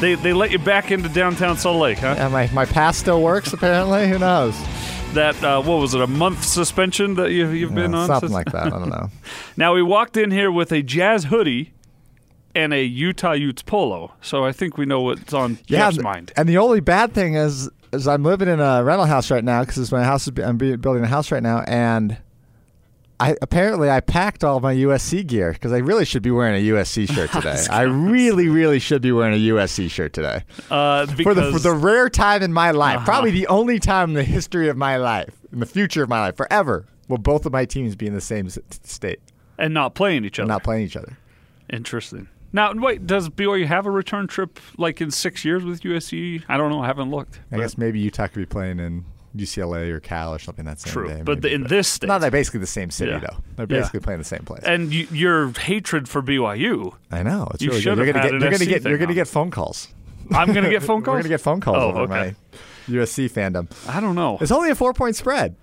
They they let you back into downtown Salt Lake, huh? Yeah, my, my pass still works apparently. Who knows? That uh, what was it? A month suspension that you you've been Yeah, on? something since- like that. I don't know. Now we walked in here with a Jazz hoodie and a Utah Utes polo, so I think we know what's on Jeff's mind. And the only bad thing is, is I'm living in a rental house right now because my house. Is, I'm building a house right now, and I apparently I packed all my USC gear because I really should be wearing a USC shirt today. I really, really should be wearing a USC shirt today Uh, for the for the rare time in my life, Uh-huh. probably the only time in the history of my life, in the future of my life, forever, will both of my teams be in the same state and not playing each other. and not playing each other. Interesting. Now, wait, does BYU have a return trip like in six years with USC? I don't know. I haven't looked. I guess maybe Utah could be playing in UCLA or Cal or something that same True, day. but maybe, in this state, No, they're basically the same city, Yeah. though. They're Yeah. basically playing the same place. and you, your hatred for BYU, I know. It's You really should good. You're have gonna get. You're gonna get. You're gonna get phone calls. I'm going to get phone calls. We're gonna get phone calls Oh, over okay. my USC fandom. I don't know. It's only a four point spread.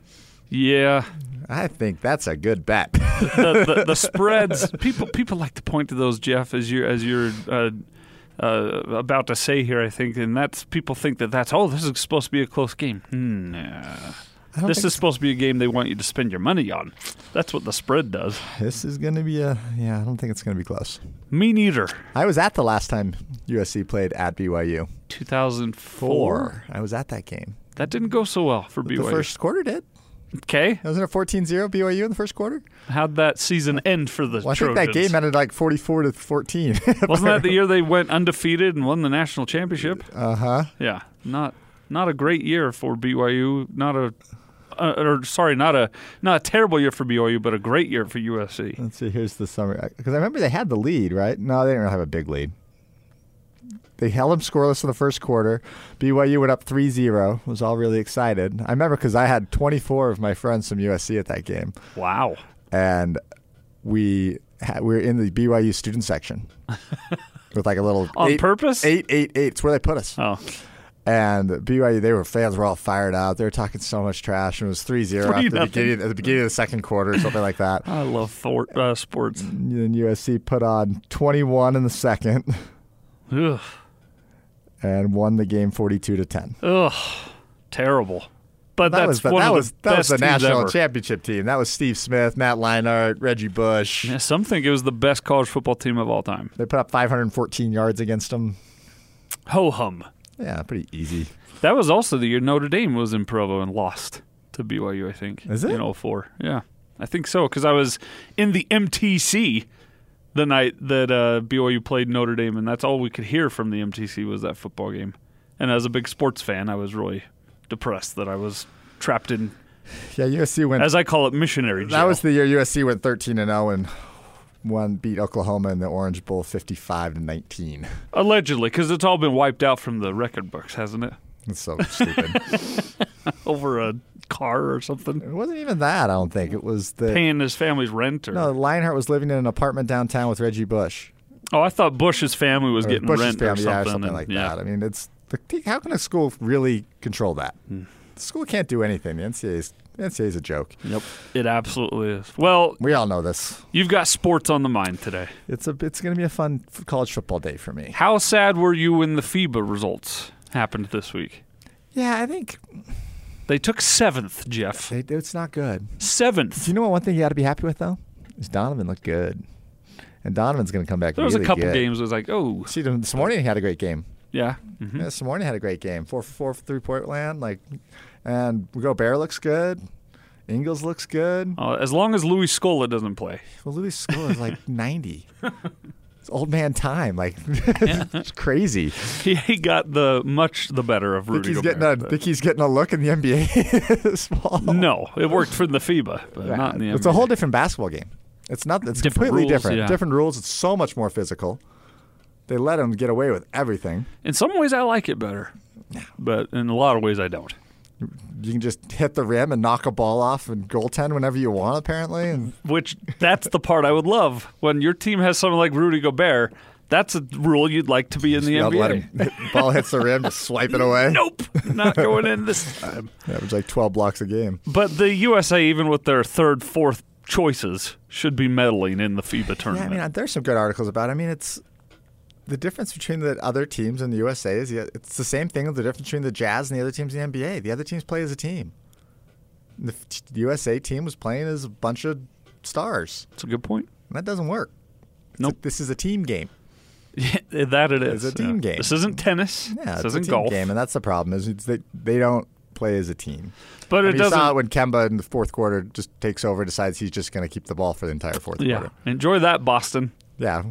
Yeah, I think that's a good bet. the, the, the spreads. People people like to point to those, Jeff, as you're as you're uh, uh, about to say here. I think, and that's people think that that's oh, this is supposed to be a close game. Hmm, nah. This is supposed to be a game they want you to spend your money on. That's what the spread does. this is gonna be a. Yeah, I don't think it's gonna be close. Me neither. I was at the last time USC played at BYU. 2004. I was at that game. That didn't go so well for The BYU. first quarter did. Okay, Wasn't it 14-0 BYU in the first quarter? how'd that season end for the Well, I think that game ended like 44 to 14. Wasn't that the year they went undefeated and won the national championship? Uh huh. Yeah, not not a great year for BYU. Not a, uh, or sorry, not a not a terrible year for BYU, but a great year for USC. Let's see. Here's the summary. Because I remember they had the lead, right? No, they didn't really have a big lead. They held them scoreless in the first quarter. BYU went up 3-0. Was all really excited. I remember because I had 24 of my friends from USC at that game, Wow. and we had, we were in the BYU student section with like a little On eight, purpose? Eight, eight, eight. It's where they put us. Oh, And BYU, they were fans were all fired out. They were talking so much trash, and it was 3-0 at the beginning at the beginning of the second quarter, or something like that. I love for, uh, sports. And USC put on 21 in the second Ugh, and won the game 42 to 10. ugh, terrible. But That that's was the, that was the that was the national ever. championship team. That was Steve Smith, Matt Leinart, Reggie Bush. Yeah, some think it was the best college football team of all time. They put up 514 yards against them. Ho hum. Yeah, pretty easy. That was also the year Notre Dame was in Provo and lost to BYU, I think. Is it? In 04. Yeah. I think so, because I was in the MTC the night that uh, BYU played Notre Dame, and that's all we could hear from the MTC was that football game. And as a big sports fan, I was really depressed that I was trapped in, Yeah, USC went. as I call it, missionary jail. that was the year USC went 13 and 0 and won beat Oklahoma in the Orange Bowl 55 to 19. Allegedly, because it's all been wiped out from the record books, hasn't it? It's so stupid. Over a car or something. it wasn't even that. I don't think it was the. Paying his family's rent or No, Leinart was living in an apartment downtown with Reggie Bush. Oh, I thought Bush's family was Or getting Bush's rent family, or yeah, something. something and- like yeah. that. I mean, it's how can a school really control that? Hmm. The school can't do anything. The NCAA is the NCAA a joke. Yep, it absolutely is. Well, We all know this. you've got sports on the mind today. It's a it's going to be a fun college football day for me. How sad were you when the FIBA results happened this week? Yeah, I think They took seventh, Jeff. they, it's not good. Seventh. Do you know what? One thing you got to be happy with though is Donovan looked good, and Donovan's going to come back. There was a couple good. games. It was like, oh, See, this morning he had a great game. yeah. mhm. Yeah, this morning had a great game. Four for four for three point land. Like, and Gobert looks good. Ingles looks good. Uh, as long as Luis Scola doesn't play. Well, Luis Scola is like 90. It's old man time. Like, it's crazy. He, he got the much the better of Think Rudy he's Gobert, getting a but- think he's getting a look in the NBA fall. No, it worked for the FIBA, but Yeah, not in the it's a whole different basketball game. It's not. It's Different completely rules, different. yeah. Different rules. It's so much more physical. They let him get away with everything. In some ways, I like it better, but in a lot of ways, I don't. You can just hit the rim and knock a ball off and goaltend whenever you want, apparently. And Which that's the part I would love when your team has someone like Rudy Gobert. That's a rule you'd like to be in the NBA. let him ball hits the rim, just swipe it away. Nope, not going in this time. Was like 12 blocks a game. But the USA, even with their third, fourth choices, should be medaling in the FIBA tournament. Yeah, I mean, there's some good articles about. It. I mean, it's the difference between the other teams in the USA is it's the same thing as the difference between the Jazz and the other teams in the NBA. The other teams play as a team. The USA team was playing as a bunch of stars. That's a good point. And that doesn't work. Nope. this is a team game. Yeah, that it is. It's a team Yeah. game. This isn't tennis. Yeah, this it's a isn't team golf. game, and that's the problem. Is they they don't play as a team. But I it mean, you doesn't. saw it when Kemba in the fourth quarter just takes over, decides he's just going to keep the ball for the entire fourth yeah. quarter. Enjoy that, Boston. Yeah.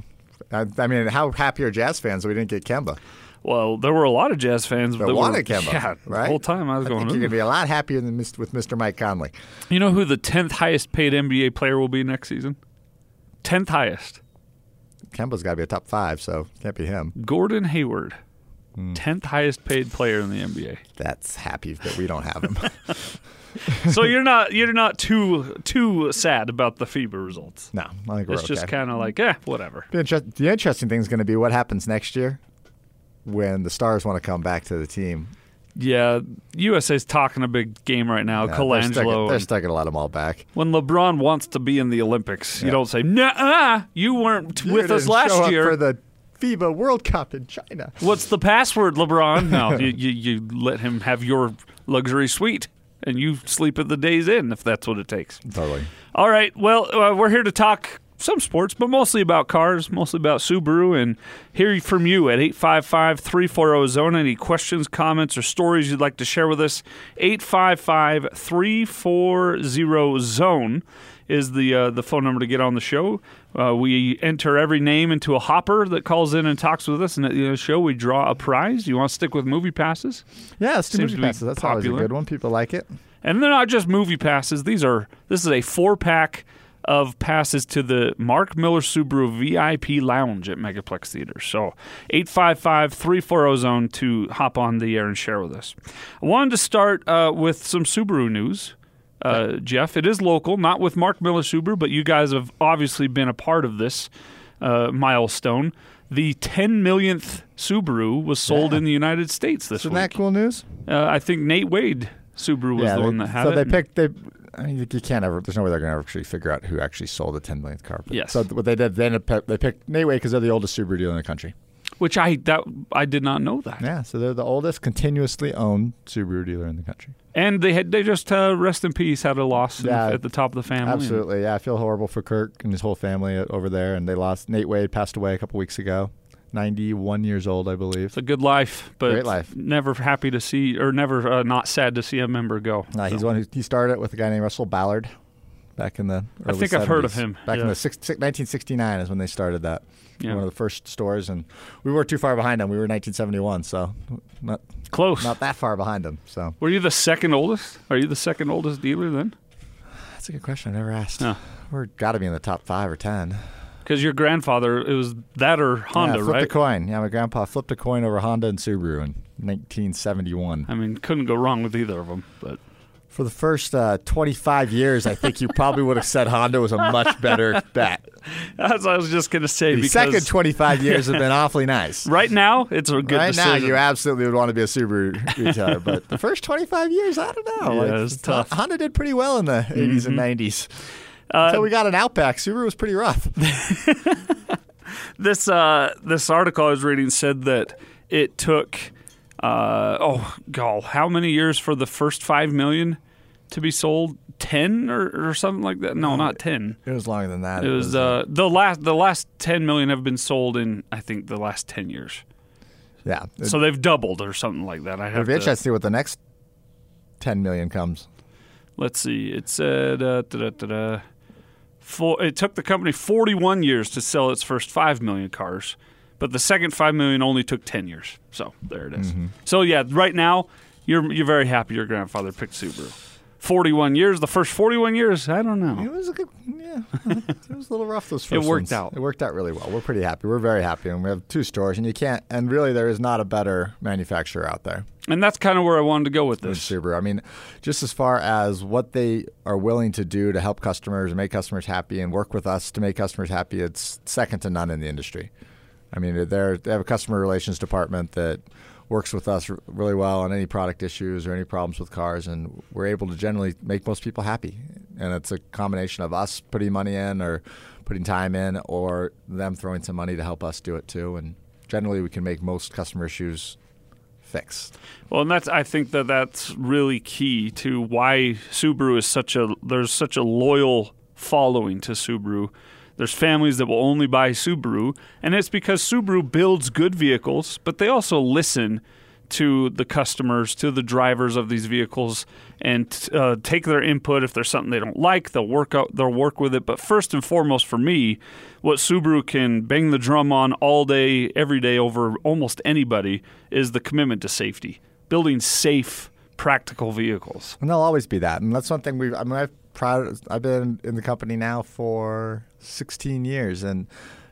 I, I mean, how happy are Jazz fans that we didn't get Kemba? Well, there were a lot of Jazz fans that wanted were, Kemba, Yeah, right? the whole time I was I going. think you're going to be a lot happier than with Mr. Mike Conley. You know who the tenth highest paid NBA player will be next season? Tenth highest. Kemba's got to be a top five, so can't be him. Gordon Hayward. Hmm. Tenth highest paid player in the NBA. That's happy that we don't have him. so you're not you're not too too sad about the FIBA results. no, I think we're It's okay. just kind of like, eh, whatever. the, inter- the interesting thing is going to be what happens next year when the Stars want to come back to the team. Yeah, USA's talking a big game right now. Yeah, they're, still, Colangelo. they're still going to let them all back. when LeBron wants to be in the Olympics, you don't say, "Nah, you weren't You with us last year." for the FIBA World Cup in China. What's the password, LeBron? No, you, you you let him have your luxury suite, and you sleep at the Days Inn if that's what it takes. Totally. All right. Well, uh, we're here to talk some sports, but mostly about cars, mostly about Subaru, and hear from you at 855 340 Zone. Any questions, comments, or stories you'd like to share with us? 855 340 Zone is the uh, the phone number to get on the show. Uh, we enter every name into a hopper that calls in and talks with us, and at the end of the show, we draw a prize. You want to stick with movie passes? Yeah, it's two Seems movie passes. That's always a good one. People like it. And they're not just movie passes. These are this is a four pack of passes to the Mark Miller Subaru VIP Lounge at Megaplex Theaters. So 855-340 zone to hop on the air and share with us. I wanted to start uh, with some Subaru news. Uh, Jeff, it is local, not with Mark Miller Subaru, but you guys have obviously been a part of this uh, milestone. The 10 millionth Subaru was sold Yeah. in the United States this Isn't week. that cool news? Uh, I think Nate Wade Subaru was the they, one that had so it. So they picked they. I mean, you can't ever. There's no way they're going to actually figure out who actually sold the 10 millionth car. But- Yes. So what they did, up, they picked Nate Wade because they're the oldest Subaru dealer in the country. Which I that I did not know that. Yeah. So they're the oldest continuously owned Subaru dealer in the country. And they had they just uh, rest in peace had a loss Yeah. at the top of the family. Absolutely. Yeah. I feel horrible for Kirk and his whole family over there, and they lost. Nate Wade passed away a couple weeks ago. 91 years old, I believe. It's a good life, but Great life. never happy to see or never uh, not sad to see a member go. Uh, he's one who he started it with a guy named Russell Ballard back in the. I think I've heard of him, Back yeah. in the six, six- 1969 is when they started that. Yeah. One of the first stores, and we weren't too far behind them. We were 1971, so not Close. not that far behind them. So Were you the second oldest? Are you the second oldest dealer then? that's a good question. I never asked. Huh. We're got to be in the top five or ten. Because your grandfather, it was that or Honda, yeah, flipped a coin. Yeah, my grandpa flipped a coin over Honda and Subaru in 1971. I mean, couldn't go wrong with either of them. But For the first uh, 25 years, I think you probably would have said Honda was a much better bet. as I was just going to say, The because second 25 years have been awfully nice. right now it's a good right decision. now, you absolutely would want to be a Subaru retailer, but the first 25 years, I don't know. Yeah, it's tough. Mm-hmm. Honda did pretty well in the 80s and 90s. Uh, Until we got an Outback, Subaru was pretty rough. this uh, this article I was reading said that it took uh, oh god how many years for the first five million to be sold ten or, or something like that no not ten It was longer than that. it was uh, the last the last ten million have been sold in I think the last ten years yeah. so they've doubled or something like that I It'd have be to, see what the next 10 million comes. let's see it said uh, da-da-da-da. For, it took the company 41 years to sell its first 5 million cars, but the second 5 million only took 10 years. So there it is. Mm-hmm. So yeah, right now you're you're very happy your grandfather picked Subaru. 41 years, the first 41 years, I don't know. It was a good, yeah. Uh, it was a little rough those first worked ones. out. It worked out really well. We're pretty happy. We're very happy, and we have two stores, and you can't. And really, there is not a better manufacturer out there And that's kind of where I wanted to go with this. Subaru. I mean, just as far as what they are willing to do to help customers and make customers happy, and work with us to make customers happy, it's second to none in the industry. I mean, they're, they have a customer relations department that works with us really well on any product issues or any problems with cars, and we're able to generally make most people happy. And it's a combination of us putting money in or putting time in, or them throwing some money to help us do it too. And generally we can make most customer issues fixed. Well, and that's I think that that's really key to why Subaru is such a there's such a loyal following to Subaru. There's families that will only buy Subaru, and it's because Subaru builds good vehicles, but they also listen to the customers, to the drivers of these vehicles, and uh, take their input. If there's something they don't like, they'll work out, they'll work with it. But first and foremost, for me, what Subaru can bang the drum on all day, every day, over almost anybody is the commitment to safety, building safe, practical vehicles. And they'll always be that, and that's one thing we've, I mean, I've proud. I've been in the company now for 16 years, and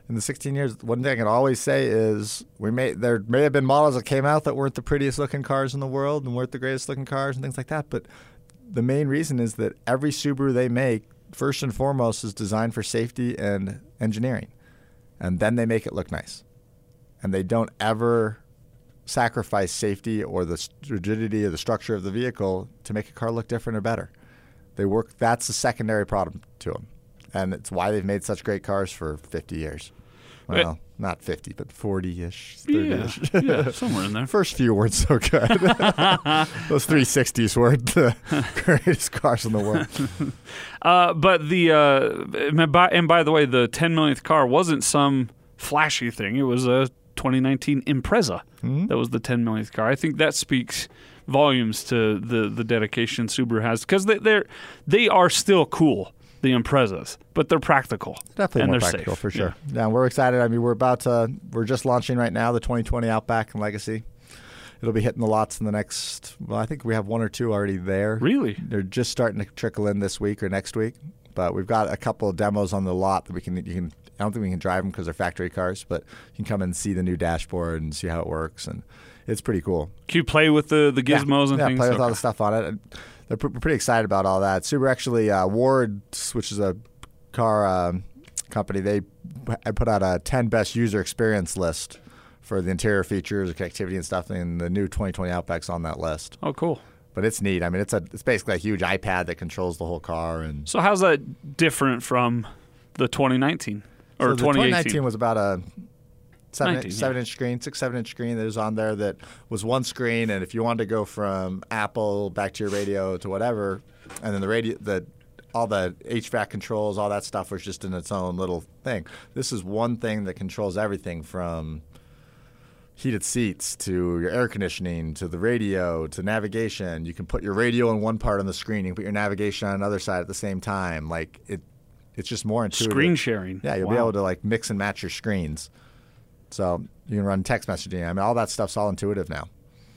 in the 16 years, one thing I can always say is we may there may have been models that came out that weren't the prettiest looking cars in the world and weren't the greatest looking cars and things like that. But the main reason is that every Subaru they make, first and foremost, is designed for safety and engineering, and then they make it look nice, and they don't ever sacrifice safety or the rigidity or the structure of the vehicle to make a car look different or better. They work. That's a secondary problem to them and it's why they've made such great cars for 50 years. Well, not 50, but 40-ish, 30-ish. Yeah, yeah somewhere in there. First few weren't so good. Those 360s weren't the greatest cars in the world. Uh, but the uh, and by the way, the 10 millionth car wasn't some flashy thing. It was a 2019 Impreza mm-hmm. that was the 10 millionth car. I think that speaks volumes to the the dedication Subaru has because they, they're they are still cool the Imprezas, but they're practical. Definitely and more they're practical safe. for sure. Yeah. yeah, we're excited. I mean, we're about to we're just launching right now the 2020 Outback and Legacy. It'll be hitting the lots in the next. Well, I think we have one or two already there. Really? They're just starting to trickle in this week or next week. But we've got a couple of demos on the lot that we can. You can. I don't think we can drive them because they're factory cars, but you can come and see the new dashboard and see how it works, and it's pretty cool. Can you play with the the gizmos yeah, and yeah, things? play with okay. all the stuff on it. They're pr- pretty excited about all that. Super actually, uh, Wards, which is a car um, company, they I put out a 10 best user experience list for the interior features, connectivity and stuff, and the new 2020 Outback's on that list. Oh, cool. But it's neat. I mean, it's a it's basically a huge iPad that controls the whole car. And so, how's that different from the 2019 or so 2019 was about a seven, 19, seven yeah. inch screen, six seven inch screen that was on there that was one screen, and if you wanted to go from Apple back to your radio to whatever, and then the radio the all the HVAC controls, all that stuff was just in its own little thing. This is one thing that controls everything from heated seats to your air conditioning to the radio to navigation. You can put your radio in one part on the screen, you can put your navigation on another side at the same time. Like it it's just more intuitive. Screen sharing. Yeah, you'll wow. be able to like mix and match your screens. So you can run text messaging. I mean, all that stuff's all intuitive now.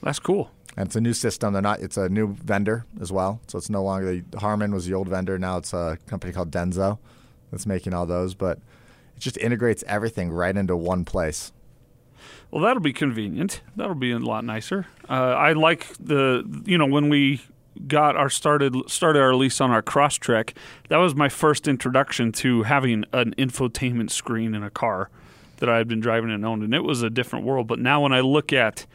That's cool. And it's a new system. They're not. It's a new vendor as well. So it's no longer the Harman was the old vendor. Now it's a company called Denso that's making all those. But it just integrates everything right into one place. Well, that'll be convenient. That'll be a lot nicer. Uh, I like the you know when we got our started started our lease on our Crosstrek. That was my first introduction to having an infotainment screen in a car that I had been driving and owned, and it was a different world. But now when I look at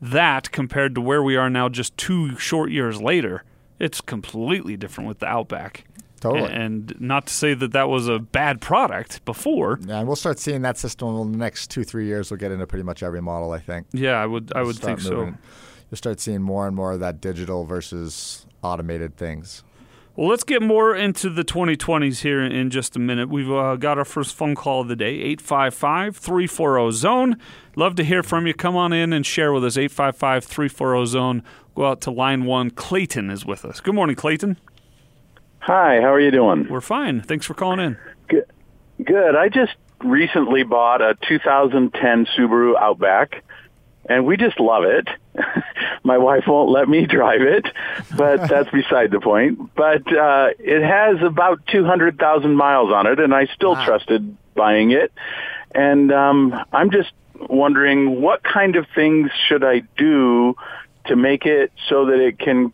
that compared to where we are now, just two short years later, it's completely different with the Outback. Totally. And not to say that that was a bad product before. Yeah, and we'll start seeing that system in the next two, three years. We'll get into pretty much every model, I think. Yeah, I would. I would think moving. so. You'll start seeing more and more of that digital versus automated things. Well, let's get more into the 2020s here in just a minute. We've uh, got our first phone call of the day, 855 340 Zone. Love to hear from you. Come on in and share with us, 855 340 Zone. Go out to line one. Clayton is with us. Good morning, Clayton. Hi, how are you doing? We're fine. Thanks for calling in. Good. Good. I just recently bought a 2010 Subaru Outback, and we just love it. My wife won't let me drive it, but that's beside the point. But uh, it has about 200,000 miles on it, and I still Wow. trusted buying it. And um, I'm just wondering what kind of things should I do to make it so that it can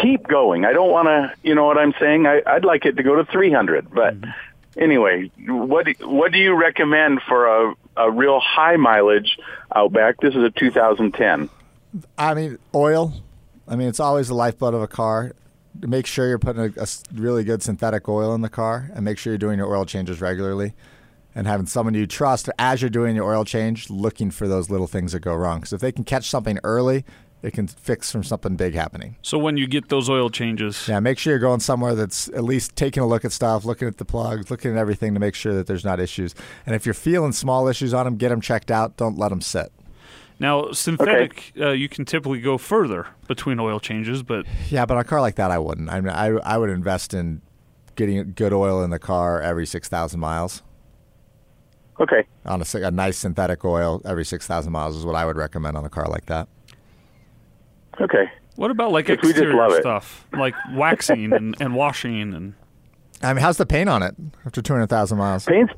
keep going. I don't want to, you know what I'm saying? I, I'd like it to go to 300, but anyway, what do, what do you recommend for a, a real high mileage Outback? This is a 2010. I mean, oil. I mean, it's always the lifeblood of a car. Make sure you're putting a really good synthetic oil in the car, and make sure you're doing your oil changes regularly. and having someone you trust as you're doing your oil change, looking for those little things that go wrong. Because if they can catch something early, it can fix from something big happening. So when you get those oil changes, Yeah, make sure you're going somewhere that's at least taking a look at stuff, looking at the plugs, looking at everything to make sure that there's not issues. And if you're feeling small issues on them, get them checked out. Don't let them sit. now synthetic, uh, you can typically go further between oil changes, but Yeah, but on a car like that, I wouldn't. I mean, I I would invest in getting good oil in the car every six thousand miles. Okay. On a, a nice synthetic oil every six thousand miles is what I would recommend on a car like that. Okay. what about like Because we just exterior love it. stuff, like waxing and, and washing and I mean, how's the paint on it after two hundred thousand miles? Paint's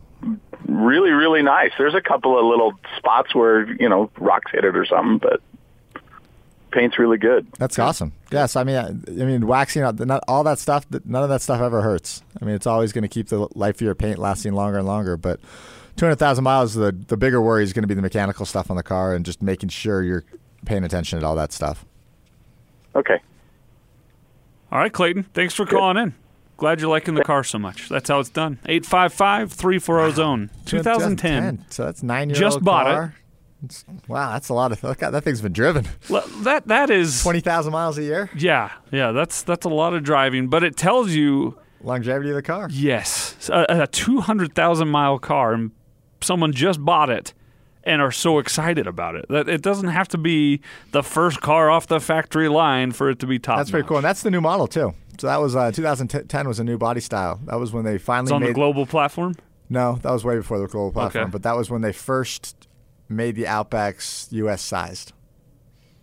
really, really nice. There's a couple of little spots where, you know, rocks hit it or something, but paint's really good. That's awesome. Yes, I mean, I, I mean, waxing out not all that stuff. None of that stuff ever hurts. I mean, it's always going to keep the life of your paint lasting longer and longer. But two hundred thousand miles, the the bigger worry is going to be the mechanical stuff on the car and just making sure you're paying attention to all that stuff. Okay. All right, Clayton. Thanks for calling in. Glad you're liking the car so much. That's how it's done. 855 340 zone. 2010. So that's nine year Just old bought it. car. It's- Wow, that's a lot of look, that thing's been driven L- That that is twenty thousand miles a year. Yeah, yeah, that's that's a lot of driving, but it tells you Longevity of the car. yes, a, a 200,000 mile car and someone just bought it and are so excited about it. That it doesn't have to be the first car off the factory line for it to be top. That's pretty cool, and that's the new model too. So that was uh, 2010 was a new body style. That was when they finally It's on made the global platform. No, that was way before the global platform. Okay. But that was when they first made the Outbacks U.S. sized.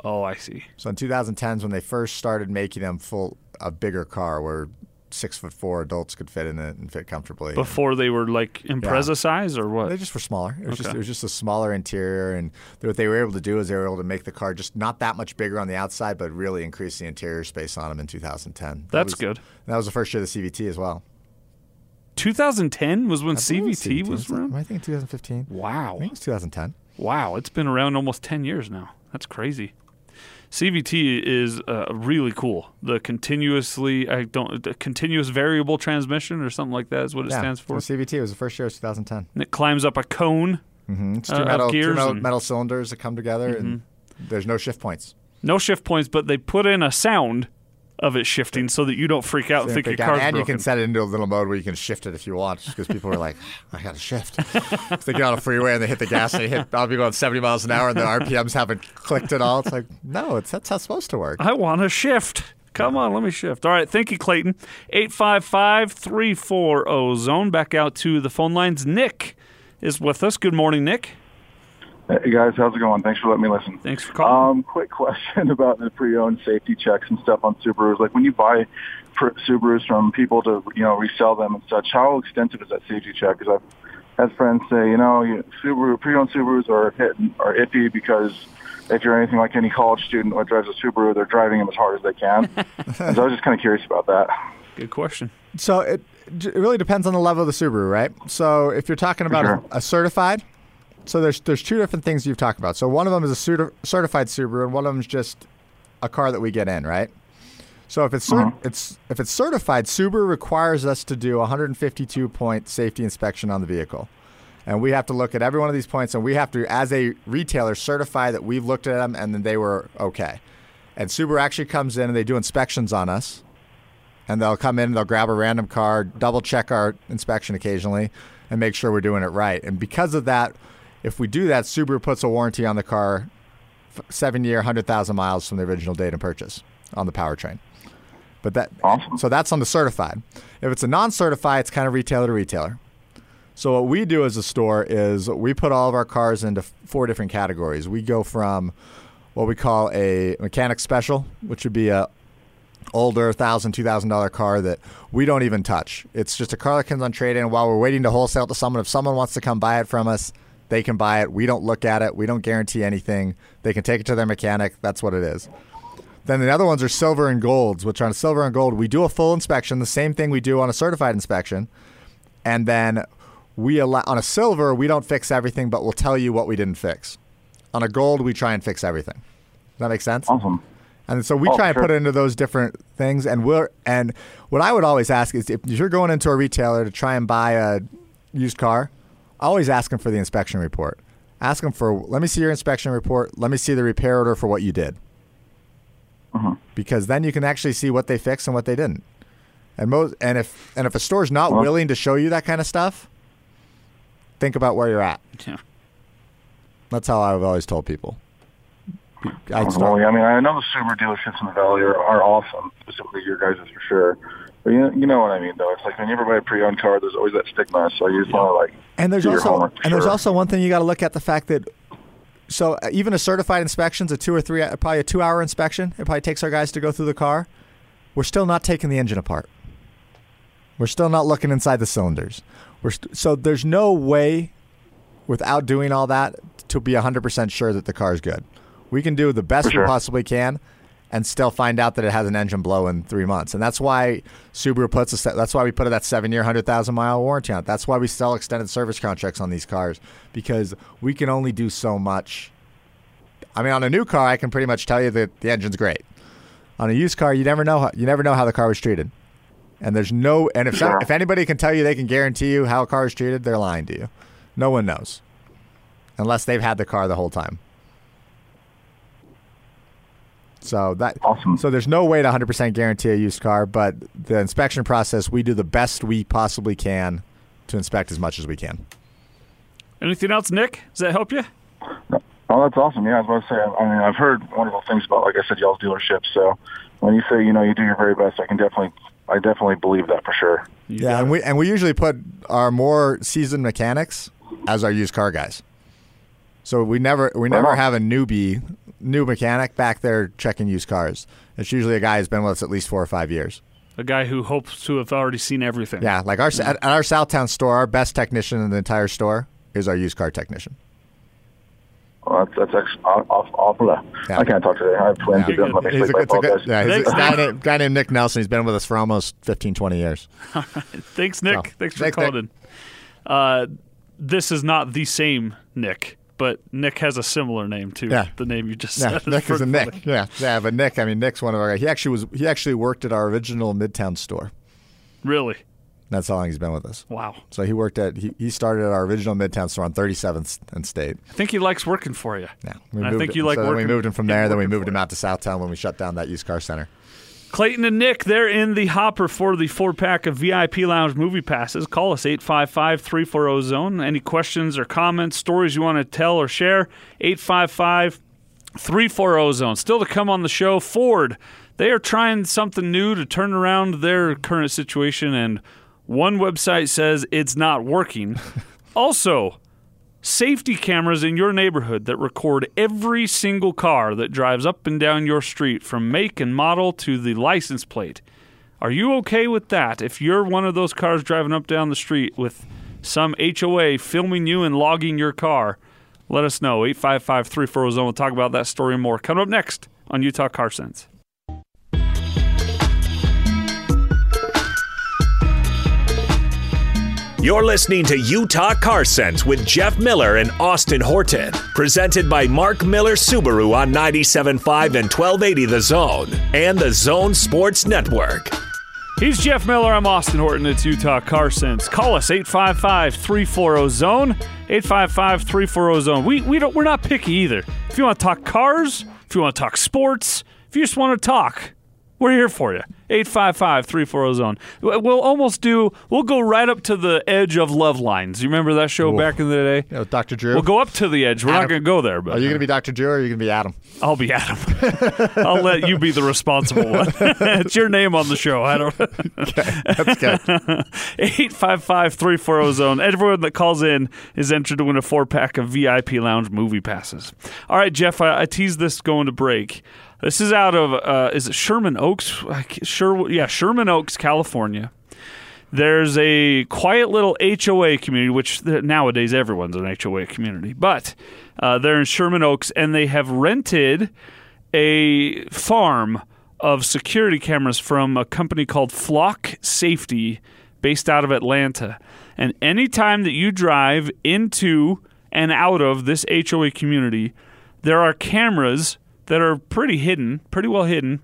Oh, I see. So in 2010s, when they first started making them full a bigger car, where six foot four adults could fit in it and fit comfortably. Before they were like Impreza size or what? They just were smaller. It was just it was just a smaller interior, and what they were able to do is they were able to make the car just not that much bigger on the outside, but really increase the interior space on them in 2010. That That's was- good. That was the first year of the CVT as well. 2010 was when I believe CVT was around. I think 2015. I Wow. think it was 2010. Wow, it's been around almost 10 years now. That's crazy. CVT is uh, really cool. The continuously, I don't, the continuous variable transmission or something like that is what it yeah, stands for. CVT was the first year of 2010. And it climbs up a cone. Mm-hmm. It's Uh, two of metal, two metal, Mm-hmm. metal cylinders that come together, and there's no shift points. No shift points, but they put in a sound of it shifting so that you don't freak out and think your car's and broken. you can set it into a little mode where you can shift it if you want, because people are like, I got to shift. they get on a freeway and they hit the gas and they hit, I'll be going 70 miles an hour and the RPMs haven't clicked at all. It's like, no, it's that's how it's supposed to work. I want to shift. Come on, let me shift. All right, thank you, Clayton. 855 340 zone. Back out to the phone lines. Nick is with us. Good morning, Nick. Hey guys, how's it going? Thanks for letting me listen. Thanks for calling. Um, quick question about the pre-owned safety checks and stuff on Subarus. Like when you buy Subarus from people to you know resell them and such, how extensive is that safety check? Because I've had friends say, you know, you, Subaru pre-owned Subarus are hit, are iffy because if you're anything like any college student who drives a Subaru, they're driving them as hard as they can. so I was just kind of curious about that. Good question. So it, it really depends on the level of the Subaru, right? So if you're talking about Sure. a, a certified, so there's there's two different things you've talked about. So one of them is a certi- certified Subaru, and one of them is just a car that we get in, right? So if it's cer- uh-huh. it's if it's certified, Subaru requires us to do a 152 point safety inspection on the vehicle, and we have to look at every one of these points, and we have to, as a retailer, certify that we've looked at them and then they were okay. And Subaru actually comes in and they do inspections on us and they'll come in, and they'll grab a random car, double check our inspection occasionally, and make sure we're doing it right. And because of that, if we do that, Subaru puts a warranty on the car, seven year, hundred thousand miles from the original date of purchase on the powertrain. But that Awesome. so that's on the certified. If it's a non-certified, it's kind of retailer to retailer. So what we do as a store is we put all of our cars into four different categories. We go from what we call a mechanic special, which would be a older thousand, two thousand dollar car that we don't even touch. It's just a car that comes on trade in. While we're waiting to wholesale to someone, if someone wants to come buy it from us, they can buy it. We don't look at it. We don't guarantee anything. They can take it to their mechanic. That's what it is. Then the other ones are silver and golds, which on silver and gold we do a full inspection, the same thing we do on a certified inspection, and then we allow on a silver we don't fix everything, but we'll tell you what we didn't fix. On a gold we try and fix everything. Does that make sense? Awesome. And so we Oh, try and sure. put it into those different things. And we're and what I would always ask is if you're going into a retailer to try and buy a used car, always ask them for the inspection report. Ask them for, let me see your inspection report. Let me see the repair order for what you did. Uh-huh. Because then you can actually see what they fixed and what they didn't. And most, and if and if a store's not Well- willing to show you that kind of stuff, think about where you're at. Yeah. That's how I've always told people. I well, I mean, I know the Subaru dealerships in the Valley are, are awesome, specifically your guys' for sure. You, you know what I mean, though. It's like when you ever buy a pre-owned car, there's always that stigma. So you just want to like and there's do your also homework. and there's sure. also one thing you got to look at the fact that so uh, even a certified inspection's a two or three uh, probably a two hour inspection. It probably takes our guys to go through the car. We're still not taking the engine apart. We're still not looking inside the cylinders. We're st- so there's no way without doing all that to be 100% sure that the car is good. We can do the best For sure. we possibly can and still find out that it has an engine blow in three months. And that's why Subaru puts a, That's why we put that seven year, hundred thousand mile warranty on it. That's why we sell extended service contracts on these cars because we can only do so much. I mean, on a new car, I can pretty much tell you that the engine's great. On a used car, you never know. How, you never know how the car was treated. And there's no. And if Sure. if anybody can tell you they can guarantee you how a car is treated, they're lying to you. No one knows, unless they've had the car the whole time. So that Awesome. So there's no way to 100% guarantee a used car, but the inspection process, we do the best we possibly can to inspect as much as we can. Anything else, Nick? Does that help you? Oh, that's awesome. Yeah, I was about to say. I mean, I've heard wonderful things about, like I said, y'all's dealership. So when you say, you know, you do your very best, I can definitely, I definitely believe that for sure. You yeah, and it. we and we usually put our more seasoned mechanics as our used car guys. So we never we never have a newbie new mechanic back there checking used cars. It's usually a guy who's been with us at least four or five years. a guy who hopes to have already seen everything. Yeah, like our at, at our Southtown store, our best technician in the entire store is our used car technician. Well, that's that's ex- off, off, off the. Yeah. I can't talk today. I have twins. Yeah. It doesn't let me He's a, sleep. I it's a good, yeah, he's a guy, named, guy named Nick Nelson. He's been with us for almost 15, 20 years. Thanks, Nick. So, Thanks for thanks, Nick. calling in. Uh, this is not the same Nick, but Nick has a similar name to Yeah. the name you just Yeah, said. Nick is a Nick. funny. Yeah, yeah, but Nick, I mean, Nick's one of our. He actually was. He actually worked at our original Midtown store. Really? That's how long he's been with us. Wow. So he worked at. He, he started at our original Midtown store on 37th and State. I think he likes working for you. Yeah, I think it- you like so working- We moved him from there. Then we moved him out to Southtown when we shut down that used car center. Clayton and Nick, they're in the hopper for the four pack of VIP Lounge movie passes. Call us 855 340 Zone. Any questions or comments, stories you want to tell or share? 855 340 Zone. Still to come on the show, Ford. They are trying something new to turn around their current situation, and one website says it's not working. also, safety cameras in your neighborhood that record every single car that drives up and down your street from make and model to the license plate. Are you okay with that if you're one of those cars driving up down the street with some HOA filming you and logging your car? Let us know. 855 340 Zone. We'll talk about that story more. Coming up next on Utah Car Sense. You're listening to Utah Car Sense with Jeff Miller and Austin Horton. Presented by Mark Miller Subaru on 97.5 and 1280 The Zone and the Zone Sports Network. He's Jeff Miller. I'm Austin Horton. It's Utah Car Sense. Call us 855 340 Zone. 855 340 Zone. We, we don't, we're not picky either. If you want to talk cars, if you want to talk sports, if you just want to talk, we're here for you. 855 340 Zone. We'll almost do, we'll go right up to the edge of Love Lines. You remember that show Ooh. back in the day? You know, Dr. Drew. We'll go up to the edge. We're not going to go there, but Are you going to be Dr. Drew or are you going to be Adam? I'll be Adam. I'll let you be the responsible one. it's your name on the show. I don't. That's good. 855 340 Zone. Everyone that calls in is entered to win a four pack of VIP Lounge movie passes. All right, Jeff, I, I teased this going to break. This is out of, uh, is it Sherman Oaks? Sure, yeah, Sherman Oaks, California. There's a quiet little HOA community, which nowadays everyone's an HOA community, but uh, they're in Sherman Oaks and they have rented a farm of security cameras from a company called Flock Safety based out of Atlanta. And anytime that you drive into and out of this HOA community, there are cameras that are pretty hidden, pretty well hidden,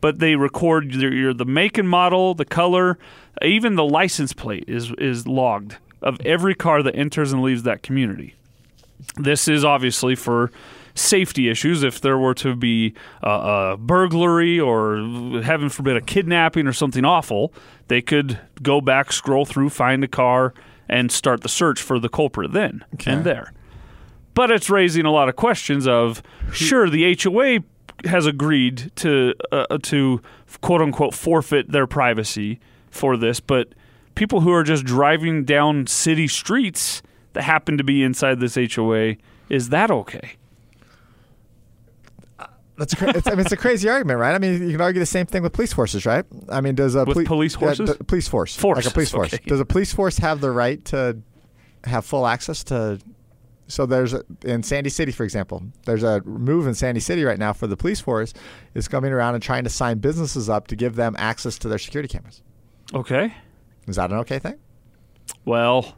but they record your, the make and model, the color, even the license plate is is logged of every car that enters and leaves that community. This is obviously for safety issues. If there were to be a, a burglary or, heaven forbid, a kidnapping or something awful, they could go back, scroll through, find a car, and start the search for the culprit then and there. But it's raising a lot of questions of sure the HOA has agreed to uh, to quote unquote forfeit their privacy for this, but people who are just driving down city streets that happen to be inside this HOA, is that okay? That's cra- it's, I mean, it's a crazy argument, right? I mean, you can argue the same thing with police forces, right? I mean, does a With poli- police horses? d- police force, Forces, like a police force, okay. does a police force have the right to have full access to? So there's a, in Sandy City, for example, there's a move in Sandy City right now for the police force is coming around and trying to sign businesses up to give them access to their security cameras. Okay. Is that an okay thing? Well,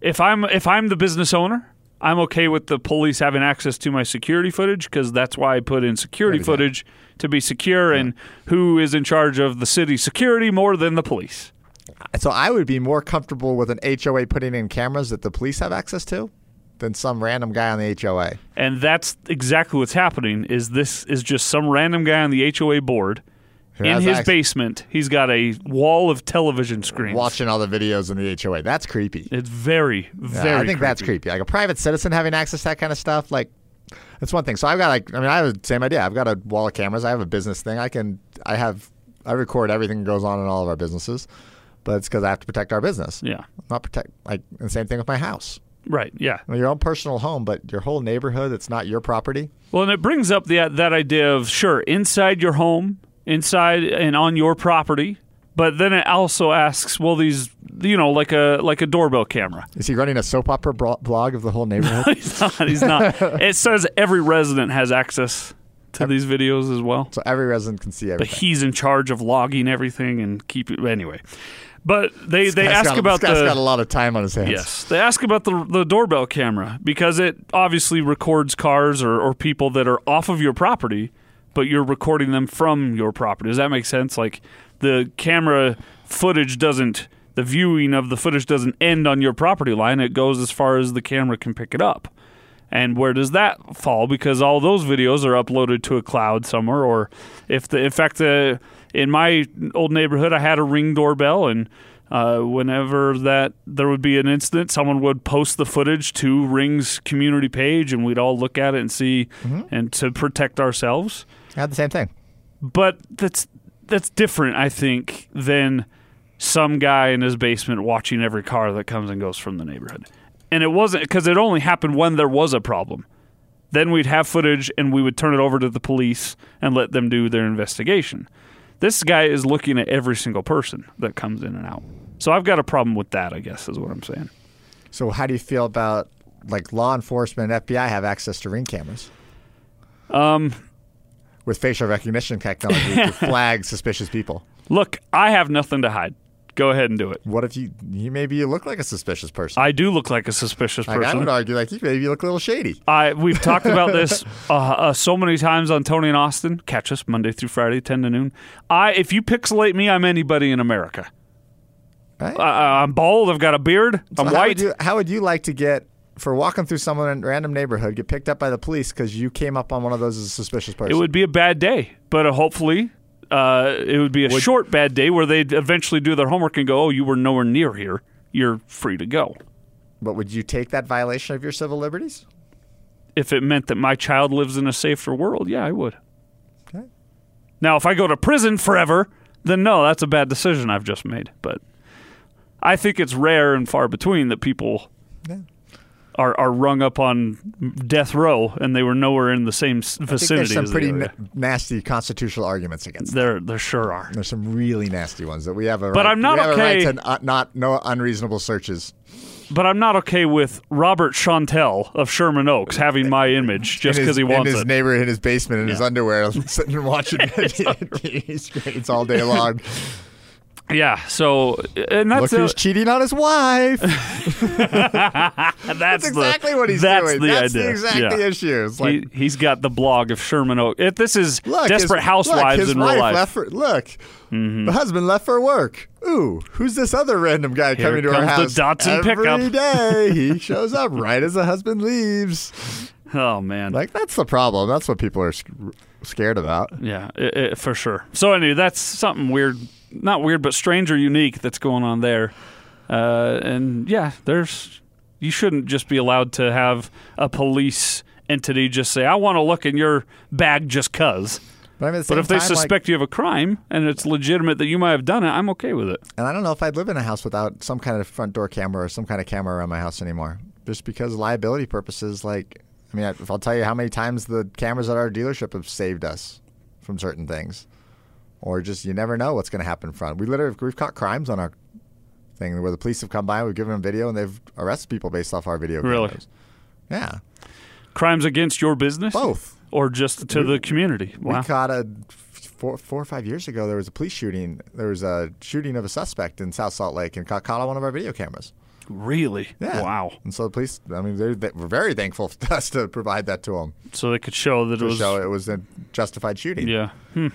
if I'm if I'm the business owner, I'm okay with the police having access to my security footage because that's why I put in security Everything. footage to be secure. And who is in charge of the city security more than the police? So I would be more comfortable with an HOA putting in cameras that the police have access to than some random guy on the HOA. And that's exactly what's happening. Is this is just some random guy on the HOA board Who in his basement? He's got a wall of television screens. watching all the videos in the HOA. That's creepy. It's very, Yeah, very. I think that's creepy. Like a private citizen having access to that kind of stuff, like that's one thing. So I've got like I mean I have the same idea. I've got a wall of cameras. I have a business thing. I can I have I record everything that goes on in all of our businesses, but it's because I have to protect our business. Yeah. Not protect like the same thing with my house. Right. Yeah. Your own personal home, but your whole neighborhood that's not your property. Well, and it brings up the, that idea of sure inside your home, inside and on your property, but then it also asks, well, these you know like a like a doorbell camera. Is he running a soap opera blog of the whole neighborhood? he's not. He's not. it says every resident has access to these videos as well, so every resident can see everything. but he's in charge of logging everything and keep it anyway. But they they ask got, about this guy's the got a lot of time on his hands. Yes. They ask about the the doorbell camera because it obviously records cars or, or people that are off of your property, but you're recording them from your property. Does that make sense? Like the camera footage doesn't the viewing of the footage doesn't end on your property line. It goes as far as the camera can pick it up. And where does that fall? Because all those videos are uploaded to a cloud somewhere, or if the in fact uh, in my old neighborhood I had a ring doorbell, and uh, whenever that there would be an incident, someone would post the footage to Ring's community page, and we'd all look at it and see, and to protect ourselves I had the same thing. but that's that's different, I think, than some guy in his basement watching every car that comes and goes from the neighborhood. And it wasn't because it only happened when there was a problem. Then we'd have footage and we would turn it over to the police and let them do their investigation. This guy is looking at every single person that comes in and out. So I've got a problem with that, I guess, is what I'm saying. So how do you feel about like law enforcement and FBI have access to ring cameras Um, with facial recognition technology to flag suspicious people? look, I have nothing to hide. Go ahead and do it. What if you you maybe you look like a suspicious person? I do look like a suspicious Like, I person. would argue like you maybe you look a little shady. I we've talked about this uh, uh, so many times on Tony and Austin. Catch us Monday through Friday, ten to noon. I if you pixelate me, I'm anybody in America. Right? I, I'm bald. I've got a beard. So I'm how white. Would you, how would you like to get for walking through someone in a random neighborhood, get picked up by the police because you came up on one of those as a suspicious person? it would be a bad day, but uh, hopefully. Uh, it would be a short bad day where they'd eventually do their homework and go, "Oh, you were nowhere near here. You're free to go." but would you take that violation of your civil liberties? If it meant that my child lives in a safer world, yeah, I would. Okay. Now, if I go to prison forever, then no, that's a bad decision I've just made. But I think it's rare and far between that people Yeah. Are, are rung up on death row and they were nowhere in the same s- I think vicinity. there's some the pretty other nasty constitutional arguments against. that. there, there sure are. There's some really nasty ones that we have a. But right, I'm not okay- right uh, not no unreasonable searches. But I'm not okay with Robert Chantel of Sherman Oaks having my image just because he wants it in his it. neighbor in his basement in his underwear, sitting and watching screens all day long. Yeah. So, and Look that's who's the, cheating on his wife. that's, That's exactly what he's that's doing. The That's idea. the exact Yeah. issue. Like, he, he's got the blog of Sherman Oak. If this is look, Desperate his, Housewives look, his in wife real life. Mm-hmm. Left for, look, the husband left for work. Ooh, who's this other random guy Here coming to our comes the house Datsun every pickup. day? He shows up right as the husband leaves. oh man. Like that's the problem. That's what people are scared about. Yeah, it, it, for sure. So anyway, that's something weird, not weird, but strange or unique that's going on there. Uh, and yeah, there's you shouldn't just be allowed to have a police entity just say, "I want to look in your bag just cuz." But, I mean, the But if they time, like- suspect you of a crime and it's legitimate that you might have done it, I'm okay with it. And I don't know if I'd live in a house without some kind of front door camera or some kind of camera around my house anymore. Just because liability purposes, like, I mean, if I'll tell you how many times the cameras at our dealership have saved us from certain things, or just you never know what's going to happen in front. We literally we've caught crimes on our thing where the police have come by, we've given them video, and they've arrested people based off our video Really? cameras. Yeah, Crimes against your business, both. or just to the community. Wow. We caught a four, four or five years ago. There was a police shooting. There was a shooting of a suspect in South Salt Lake, and caught, caught on one of our video cameras. Really? Yeah. Wow. And so the police, I mean, they're, were very thankful to us to provide that to them So they could show that it was. show it was a justified shooting. Yeah. Hmm.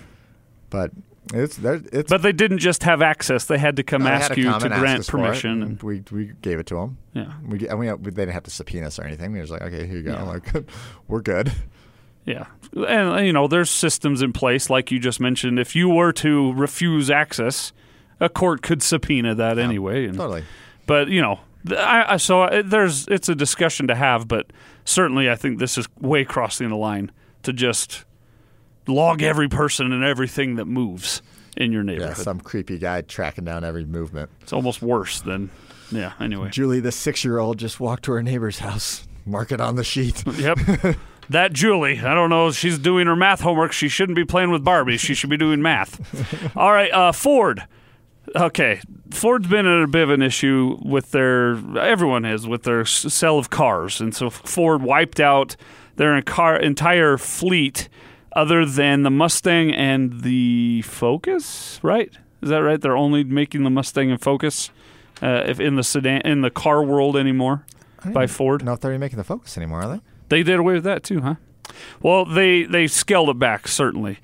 But it's there. It's But they didn't just have access; they had to come they ask to you come to grant us for it, permission. and we we gave it to them. yeah. We and we, they didn't have to subpoena us or anything. We were just like, okay, here you go. Yeah. Like, we're good. Yeah. And, you know, there's systems in place, like you just mentioned. If you were to refuse access, a court could subpoena that anyway. And, Totally. But, you know, I, I, so I, there's it's a discussion to have, but certainly I think this is way crossing the line to just log every person and everything that moves in your neighborhood. Yeah, some creepy guy tracking down every movement. it's almost worse than, yeah, anyway. Julie, the six-year-old, just walked to her neighbor's house. Mark it on the sheet. Yep. That Julie, I don't know. She's doing her math homework. She shouldn't be playing with Barbie. She should be doing math. All right, uh, Ford. Okay, Ford's been in a bit of an issue with their. Everyone is with their sale of cars, and so Ford wiped out their entire fleet, other than the Mustang and the Focus. Right? Is that right? They're only making the Mustang and Focus, uh, if in the sedan in the car world anymore by Ford. If they're making the focus anymore, are they? They did away with that too, huh? Well, they they scaled it back certainly.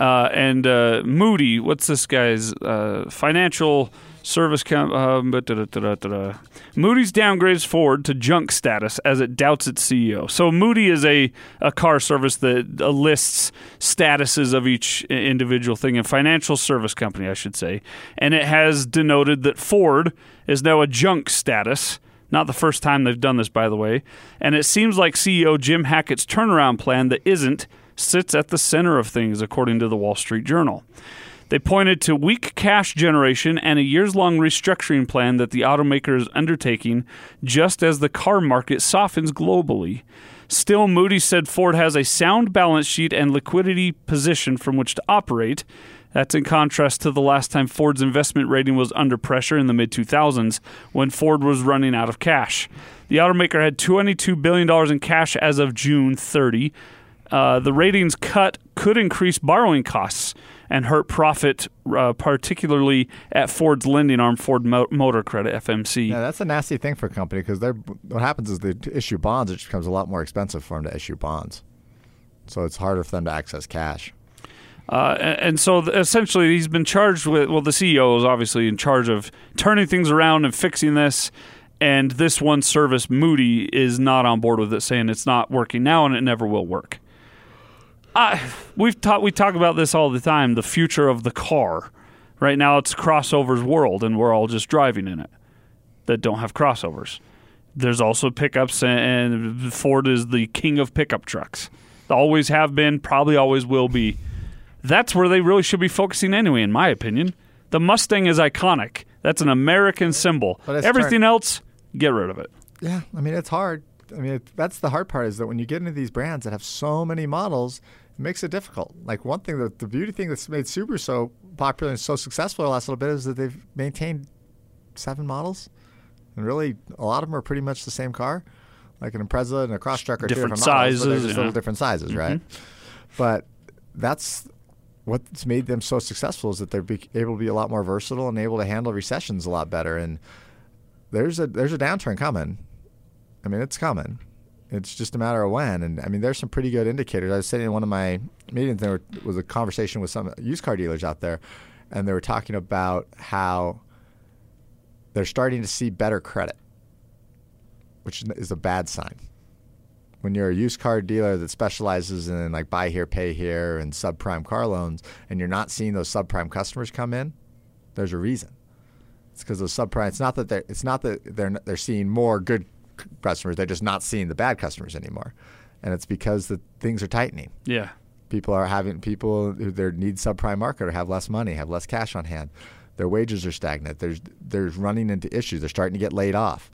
Uh, and uh, Moody, what's this guy's uh, financial service? Com- um, but. Moody's downgrades Ford to junk status as it doubts its CEO. So Moody is a, a car service that uh, lists statuses of each individual thing, a financial service company, I should say, and it has denoted that Ford is now a junk status. Not the first time they've done this, by the way. And it seems like CEO Jim Hackett's turnaround plan that isn't sits at the center of things, according to the Wall Street Journal. They pointed to weak cash generation and a years long restructuring plan that the automaker is undertaking just as the car market softens globally. Still, Moody said Ford has a sound balance sheet and liquidity position from which to operate. That's in contrast to the last time Ford's investment rating was under pressure in the mid 2000s when Ford was running out of cash. The automaker had $22 billion in cash as of June 30. Uh, the ratings cut could increase borrowing costs and hurt profit, uh, particularly at Ford's lending arm, Ford Mo- Motor Credit (FMC). Yeah, that's a nasty thing for a company because what happens is they issue bonds. It just becomes a lot more expensive for them to issue bonds, so it's harder for them to access cash. Uh, and, and so th- essentially, he's been charged with. Well, the CEO is obviously in charge of turning things around and fixing this. And this one service, Moody, is not on board with it, saying it's not working now and it never will work. I, we've taught we talk about this all the time. The future of the car. Right now, it's crossovers world, and we're all just driving in it that don't have crossovers. There's also pickups, and Ford is the king of pickup trucks. Always have been, probably always will be. That's where they really should be focusing anyway, in my opinion. The Mustang is iconic. That's an American symbol. Everything else, get rid of it. Yeah, I mean it's hard. I mean it, that's the hard part is that when you get into these brands that have so many models, it makes it difficult. Like one thing that the beauty thing that's made Subaru so popular and so successful the last little bit is that they've maintained seven models, and really a lot of them are pretty much the same car. Like an Impreza and a Crosstrek are Different different models, but they're sizes, yeah. little different sizes, right? Mm-hmm. But that's what's made them so successful is that they're be, able to be a lot more versatile and able to handle recessions a lot better. And there's a there's a downturn coming. I mean, it's coming. It's just a matter of when. And I mean, there's some pretty good indicators. I was sitting in one of my meetings. There was a conversation with some used car dealers out there, and they were talking about how they're starting to see better credit, which is a bad sign. When you're a used car dealer that specializes in like buy here, pay here, and subprime car loans, and you're not seeing those subprime customers come in, there's a reason. It's because those subprime. It's not that they're. It's not that they're. They're seeing more good customers. They're just not seeing the bad customers anymore, and it's because the things are tightening. Yeah. People are having people who their need subprime market or have less money, have less cash on hand. Their wages are stagnant. There's there's running into issues. They're starting to get laid off.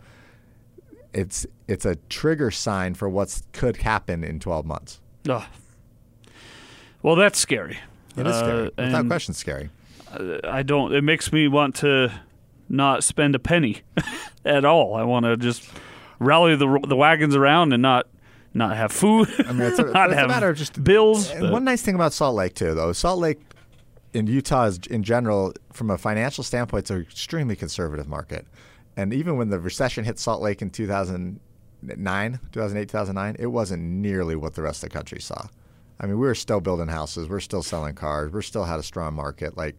It's it's a trigger sign for what could happen in 12 months. Oh. Well, that's scary. It is scary. Uh, Without question, scary. I don't. It makes me want to not spend a penny at all. I want to just rally the the wagons around and not not have food. I mean, it's a, not it's a matter of just bills. And but- one nice thing about Salt Lake too, though, Salt Lake in Utah is in general, from a financial standpoint, it's an extremely conservative market. And even when the recession hit Salt Lake in 2009, 2008, 2009, it wasn't nearly what the rest of the country saw. I mean, we were still building houses, we're still selling cars, we're still had a strong market. Like,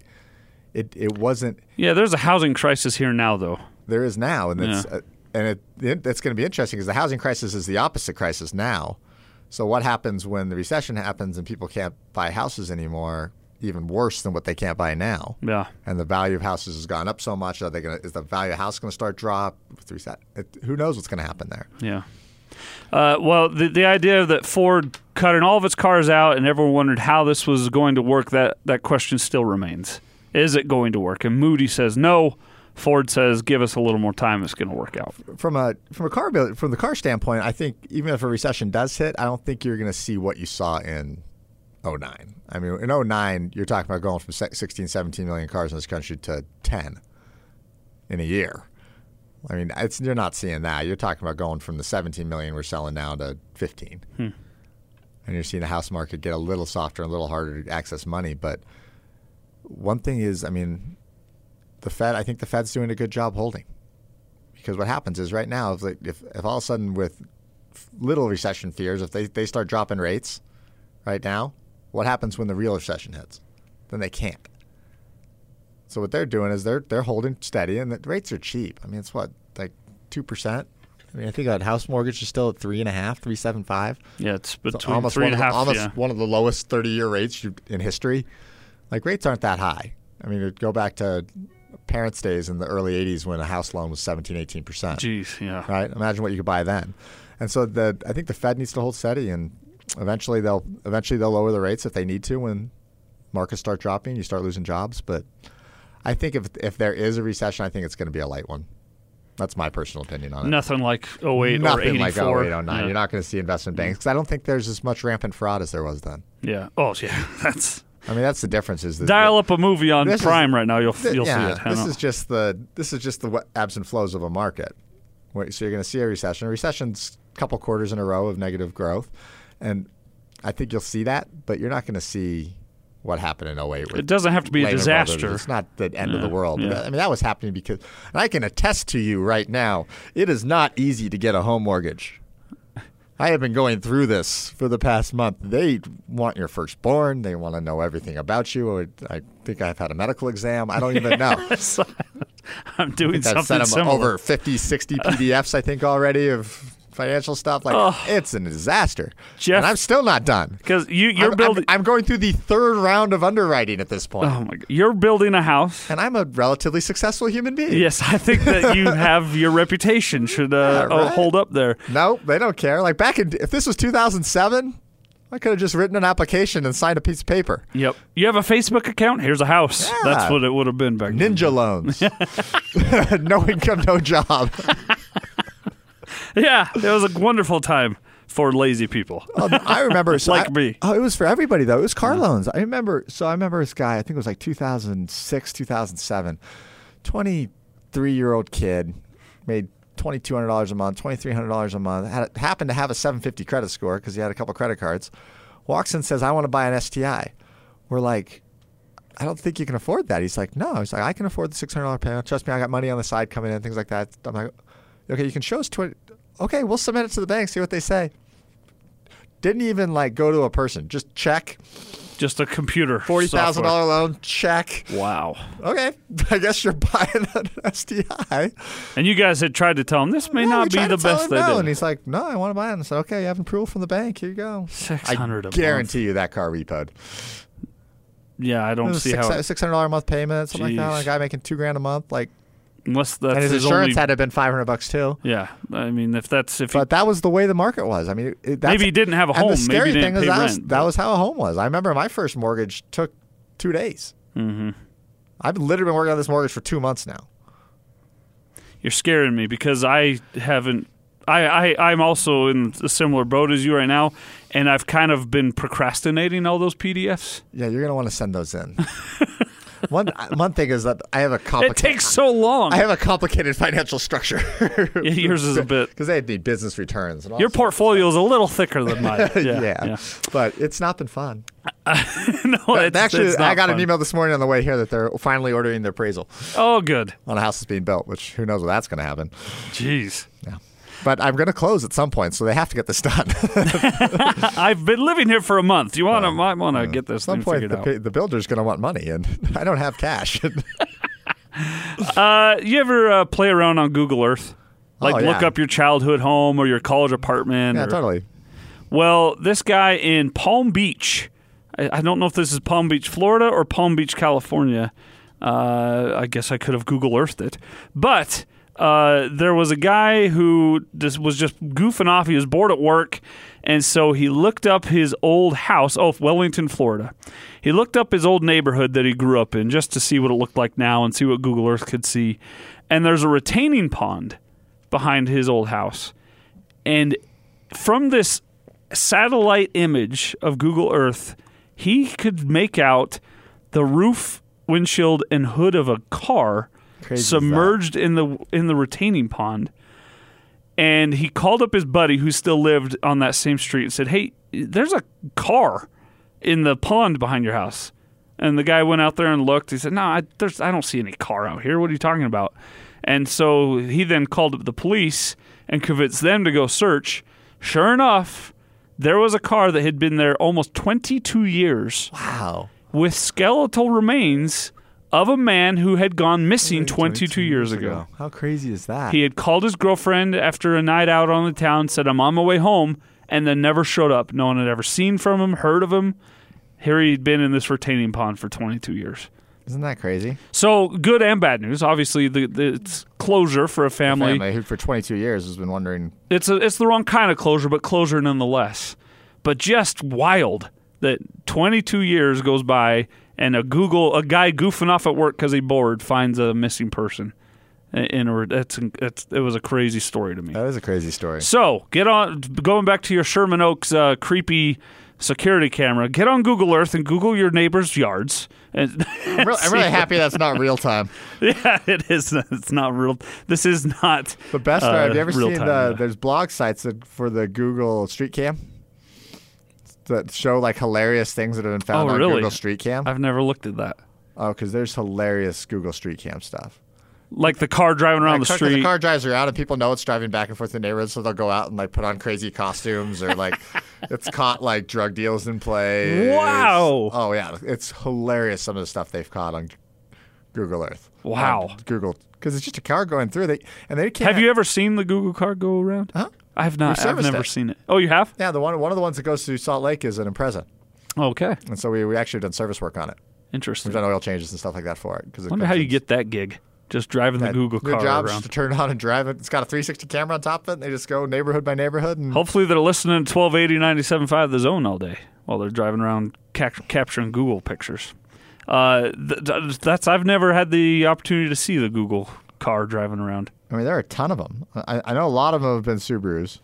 it it wasn't. yeah, there's a housing crisis here now, though. There is now, and it's Yeah. uh, and it, it it's going to be interesting because the housing crisis is the opposite crisis now. So what happens when the recession happens and people can't buy houses anymore? Even worse than what they can't buy now. Yeah. And the value of houses has gone up so much. Are they going? Is the value of house going to start drop? It, who knows what's going to happen there? Yeah. Uh, well, the the idea that Ford cutting all of its cars out and everyone wondered how this was going to work that that question still remains. Is it going to work? And Moody says no. Ford says give us a little more time. It's going to work out. From a from a car build, from the car standpoint, I think even if a recession does hit, I don't think you're going to see what you saw in 09. I mean, in 09, you're talking about going from 16, 17 million cars in this country to 10 in a year. I mean, it's, you're not seeing that. You're talking about going from the 17 million we're selling now to 15. Hmm. And you're seeing the house market get a little softer and a little harder to access money. But one thing is, I mean, the Fed, I think the Fed's doing a good job holding. Because what happens is right now, if, if, if all of a sudden with little recession fears, if they, they start dropping rates right now, what happens when the real recession hits? Then they can't. So what they're doing is they're they're holding steady, and the rates are cheap. I mean, it's what like two percent. I mean, I think that house mortgage is still at three and a half, three seven five. Yeah, it's So between almost three one and of the, half. almost yeah. one of the lowest thirty year rates in history. Like rates aren't that high. I mean, go back to parents' days in the early '80s when a house loan was 17, 18 percent. Jeez, yeah. Right? Imagine what you could buy then. And so the I think the Fed needs to hold steady, and eventually they'll eventually they'll lower the rates if they need to when markets start dropping, you start losing jobs. But I think if if there is a recession, I think it's going to be a light one. That's my personal opinion on it. Nothing like 08 or 84. Nothing like 08, 09. Yeah. You're not going to see investment banks because I don't think there's as much rampant fraud as there was then. Yeah. Oh, yeah. That's I mean, that's the difference. Is that dial up a movie on This is- Prime right now. You'll Th- you'll yeah, see it. This is just the this is just the ebbs and flows of a market. So you're going to see a recession. A recession's a couple quarters in a row of negative growth, and I think you'll see that, but you're not going to see what happened in 08. with It doesn't have to be a disaster. Brothers. It's not the end of the world. yeah. I mean, that was happening because, and I can attest to you right now, it is not easy to get a home mortgage. I have been going through this for the past month. They want your firstborn. They want to know everything about you. I think I've had a medical exam. I don't even know. I'm doing I've something sent them similar. over 50, 60 PDFs, I think, already of financial stuff. Like, it's a disaster. Jeff- and I'm still not done. because you you're I'm- building. I'm going through the third round of underwriting at this point. oh my god, you're building a house. And I'm a relatively successful human being. Yes, I think that you have your reputation should uh, Yeah, oh, right. hold up there. No, they don't care. Like back in, if this was 2007, I could have just written an application and signed a piece of paper. Yep. You have a Facebook account? Here's a house. Yeah. That's what it would have been back then. Ninja loans. no income, no job. Yeah, it was a wonderful time for lazy people. Um, I remember so Like I- me. Oh, it was for everybody though. It was car loans. I remember. So I remember this guy. I think it was like 2006, 2007. 23 year old kid made twenty two hundred dollars a month, twenty three hundred dollars a month. Had happened to have a seven fifty credit score because he had a couple credit cards. Walks in, says, "I want to buy an STI." We're like, I don't think you can afford that. He's like, no. He's like, I can afford the six hundred dollar payment. Trust me, I got money on the side coming in, things like that. I'm like, okay, you can show us twenty. Okay, we'll submit it to the bank, see what they say. Didn't even like go to a person. Just check Just a computer. Forty thousand dollar loan. Check. Wow. Okay, I guess you're buying an STI. And you guys had tried to tell him this may Yeah, not be the best him no. And he's like, no, I want to buy it. And I said, okay, you have approval from the bank. Here you go. Six I hundred a guarantee you that car repoed. Yeah, I don't see six how. six hundred dollar a month payment, something like that. Like a guy making two grand a month, like, Unless that's and his his insurance only. had to have been five hundred bucks too. yeah, I mean, if that's if he, But that was the way the market was. I mean, it, maybe he didn't have a and home. the scary maybe he thing is that was, that was how a home was. I remember my first mortgage took two days. hmm I've literally been working on this mortgage for two months now. You're scaring me because I haven't. I, I I'm also in a similar boat as you right now, and I've kind of been procrastinating all those PDFs. Yeah, you're gonna want to send those in. one one thing is that I have a It complicated. takes so long. I have a complicated financial structure. Yeah, yours is a bit. because they need business returns. And all Your portfolio is a little thicker than mine. Yeah, yeah, yeah. but it's not been fun. no, it's, Actually, it's I got fun. an email this morning on the way here that they're finally ordering their appraisal Oh, good. on a house that's being built. Which who knows when that's going to happen. Jeez. Yeah. But I'm going to close at some point, so they have to get this done. I've been living here for a month. You want to might want to get At this some thing point, the, the builder's going to want money, and I don't have cash. Uh, you ever uh, play around on Google Earth? Like Oh, look up your childhood home or your college apartment. yeah, or- totally. Well, this guy in Palm Beach, I, I don't know if this is Palm Beach, Florida or Palm Beach, California. Uh, I guess I could have Google Earthed it. But uh, there was a guy who just was just goofing off. He was bored at work. And so he looked up his old house. Oh, Wellington, Florida. He looked up his old neighborhood that he grew up in just to see what it looked like now and see what Google Earth could see. And there's a retaining pond behind his old house. And from this satellite image of Google Earth, he could make out the roof, windshield, and hood of a car Crazy submerged in the in the retaining pond. And he called up his buddy who still lived on that same street and said, "Hey, there's a car in the pond behind your house." And the guy went out there and looked. He said, "No, I, there's I don't see any car out here. What are you talking about?" And so he then called up the police and convinced them to go search. Sure enough, there was a car that had been there almost 22 years Wow. with skeletal remains of a man who had gone missing 22 years ago. How crazy is that? He had called his girlfriend after a night out on the town, said, I'm on my way home, and then never showed up. No one had ever seen from him, heard of him. Here he'd been in this retaining pond for 22 years. Isn't that crazy? So good and bad news. Obviously, the, the it's closure for a family. Family who for 22 years has been wondering. It's a, it's the wrong kind of closure, but closure nonetheless. But just wild that 22 years goes by and a Google a guy goofing off at work because he bored finds a missing person. In a, that's, that's it was a crazy story to me. That is a crazy story. So get on going back to your Sherman Oaks uh, creepy security camera. Get on Google Earth and Google your neighbors' yards. And I'm, real, I'm really happy that's not real time. yeah, it is. It's not real. This is not. The best uh, part, have you ever seen the, there's blog sites for the Google Street Cam that show like hilarious things that have been found Oh, on really? Google Street Cam? I've never looked at that. Oh, because there's hilarious Google Street Cam stuff. Like the car driving around Like, the 'cause street. The car drives around and people know it's driving back and forth in the neighborhood, so they'll go out and like put on crazy costumes or like it's caught like drug deals in play. Wow. Oh yeah, it's hilarious some of the stuff they've caught on Google Earth. Wow. Google because it's just a car going through. They and they can't. Have you ever seen the Google car go around? Huh? I have not. I've never it. seen it. Oh, you have? Yeah, the one one of the ones that goes through Salt Lake is an Impreza, Okay. and so we we actually done service work on it. Interesting. We've done oil changes and stuff like that for it. Because I wonder how you get that gig. Just driving the Google Their car job around. to turn on and drive it. It's got a 360 camera on top of it. And they just go neighborhood by neighborhood and Hopefully they're listening to 1280 97.5 The Zone all day while they're driving around cap- capturing Google pictures. Uh, th- th- that's I've never had the opportunity to see the Google car driving around. I mean, there are a ton of them. I, I know a lot of them have been Subarus.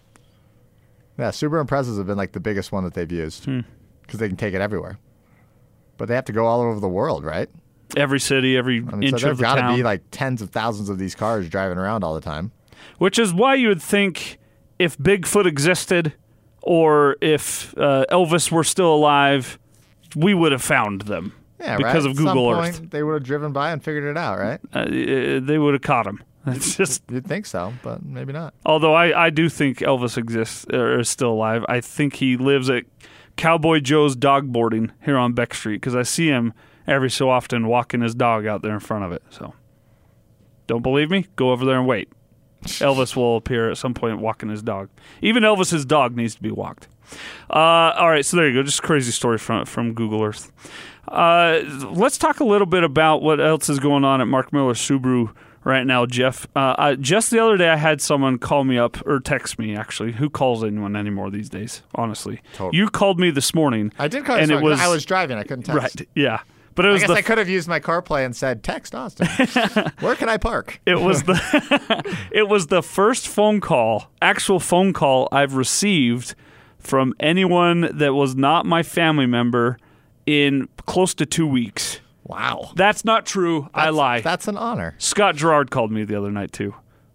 Yeah, Subaru Imprezas have been like the biggest one that they've used Hmm. because they can take it everywhere. But they have to go all over the world, right? Every city, every I mean, inch so of there's the got to be like tens of thousands of these cars driving around all the time. Which is why you would think if Bigfoot existed or if uh, Elvis were still alive, we would have found them. Yeah, because right? of Google point, Earth. they would have driven by and figured it out, right? Uh, they would have caught him. It's just You'd think so, but maybe not. Although I, I do think Elvis exists or is still alive. I think he lives at Cowboy Joe's dog boarding here on Beck Street because I see him every so often walking his dog out there in front of it. So don't believe me? Go over there and wait. Elvis will appear at some point walking his dog. Even Elvis's dog needs to be walked. Uh, all right, so there you go. Just a crazy story from from Google Earth. Uh, let's talk a little bit about what else is going on at Mark Miller Subaru right now, Jeff. Uh, I, just the other day, I had someone call me up or text me. Actually, who calls anyone anymore these days? Honestly, Totally. you called me this morning. I did call and you it was I was driving. I couldn't text. right. Yeah, but it I guess the I could have used my CarPlay and said, "Text Austin. Where can I park?" It was the it was the first phone call, actual phone call I've received from anyone that was not my family member in close to 2 weeks. Wow, That's not true. I lie. That's an honor Scott Gerard called me the other night too.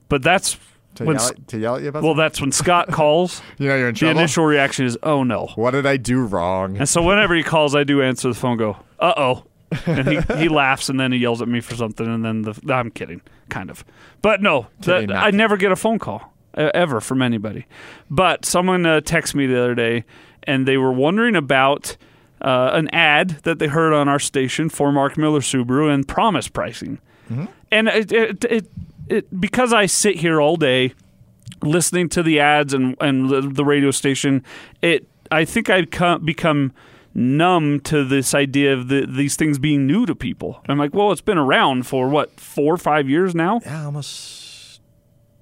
But that's to when yell, at, to yell at you about. well something? that's when Scott calls, you know you're in the trouble. The initial reaction is oh no. what did I do wrong? And so whenever he calls I do answer the phone and go, "Uh-oh." and he, he laughs and then he yells at me for something and then the I'm kidding, kind of. But no, that, I never get a phone call uh, ever from anybody. But someone uh, texted me the other day and they were wondering about uh, an ad that they heard on our station for Mark Miller Subaru and promise pricing. And it, it, it, it because I sit here all day listening to the ads and and the, the radio station, it I think come, become numb to this idea of the, these things being new to people. I'm like, well, it's been around for what four or five years now, yeah, almost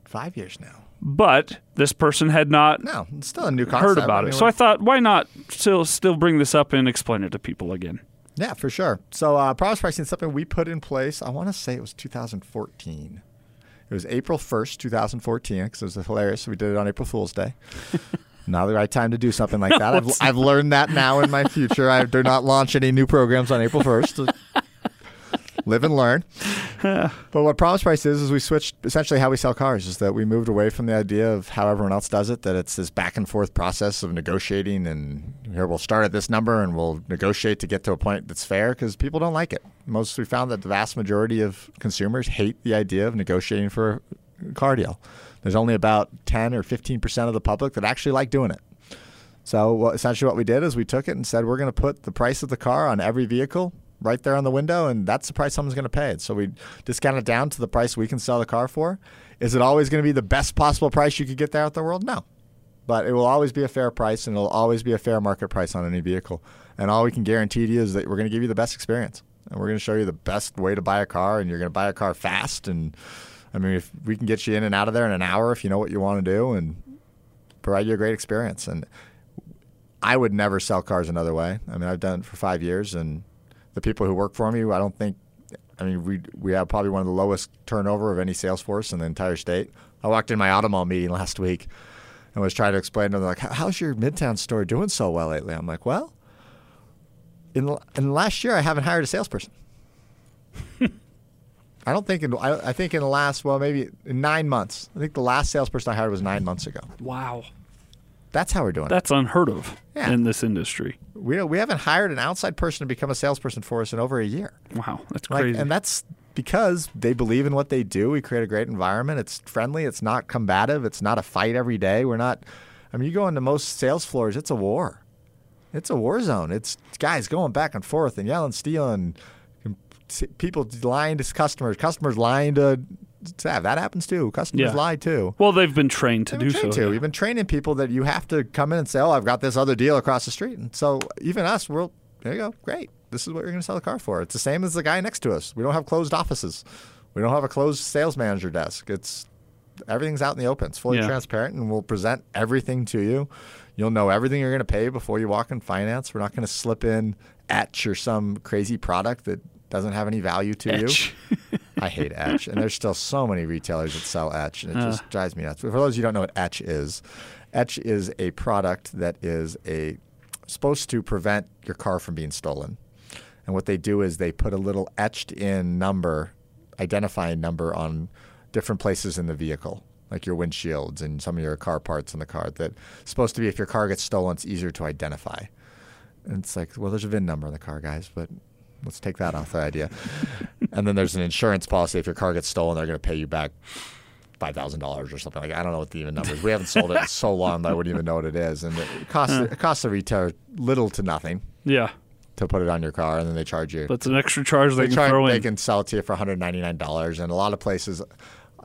five years now. But this person had not No, it's still a new concept. heard about I it. So I thought, why not still still bring this up and explain it to people again? Yeah, for sure. So uh, promise pricing is something we put in place. I want to say it was 2014. It was April 1st, 2014, because it was hilarious. We did it on April Fool's Day. Not the right time to do something like that. I've, I've learned that now in my future. I do not launch any new programs on April 1st. Live and learn. but what Promise Price is, is we switched essentially how we sell cars, is that we moved away from the idea of how everyone else does it, that it's this back and forth process of negotiating and here we'll start at this number and we'll negotiate to get to a point that's fair because people don't like it. Most we found that the vast majority of consumers hate the idea of negotiating for a car deal. There's only about 10 or 15% of the public that actually like doing it. So essentially, what we did is we took it and said we're going to put the price of the car on every vehicle right there on the window, and that's the price someone's going to pay. So we discount it down to the price we can sell the car for. Is it always going to be the best possible price you could get there out the world? No, but it will always be a fair price, and it'll always be a fair market price on any vehicle. And all we can guarantee to you is that we're going to give you the best experience, and we're going to show you the best way to buy a car, and you're going to buy a car fast. And I mean, if we can get you in and out of there in an hour if you know what you want to do, and provide you a great experience. And I would never sell cars another way. I mean, I've done it for five years, and the people who work for me, I don't think. I mean, we we have probably one of the lowest turnover of any sales force in the entire state. I walked in my Automall meeting last week and was trying to explain to them like, "How's your Midtown store doing so well lately?" I'm like, "Well, in the- in the last year, I haven't hired a salesperson." I don't think in I, I think in the last well maybe nine months. I think the last salesperson I hired was nine months ago. Wow, That's how we're doing it. that's unheard of Yeah. in this industry. We we haven't hired an outside person to become a salesperson for us in over a year. Wow, that's Like, crazy. and that's because they believe in what they do. We create a great environment. It's friendly. It's not combative. It's not a fight every day. We're not. I mean, you go into most sales floors, it's a war. It's a war zone. It's guys going back and forth and yelling, stealing, people lying to customers, customers lying to staff. That happens too. Customers Yeah. lie too. well, they've been trained to They've do trained so. to. We've been training people that you have to come in and say, "Oh, I've got this other deal across the street." And so even us, we're there. You go, great. This is what you're going to sell the car for. It's the same as the guy next to us. We don't have closed offices. We don't have a closed sales manager desk. It's everything's out in the open. It's fully Yeah. transparent, and we'll present everything to you. You'll know everything you're going to pay before you walk in finance. We're not going to slip in etch or some crazy product that doesn't have any value to you. I hate Etch, and there's still so many retailers that sell Etch, and it just uh. drives me nuts. But for those of you who don't know what Etch is, Etch is a product that is a supposed to prevent your car from being stolen. And what they do is they put a little etched in number, identifying number on different places in the vehicle, like your windshields and some of your car parts in the car. That supposed to be if your car gets stolen, it's easier to identify. And it's like, well, there's a VIN number in the car, guys, but Let's take that off the idea. and then there's an insurance policy. If your car gets stolen, they're going to pay you back five thousand dollars or something like. That. I don't know what the even numbers. We haven't sold it in so long that I wouldn't even know what it is, and it costs it costs the retailer little to nothing Yeah, to put it on your car, and then they charge you. it's an extra charge they, they can throw they can sell it to you for one hundred ninety nine dollars, and a lot of places,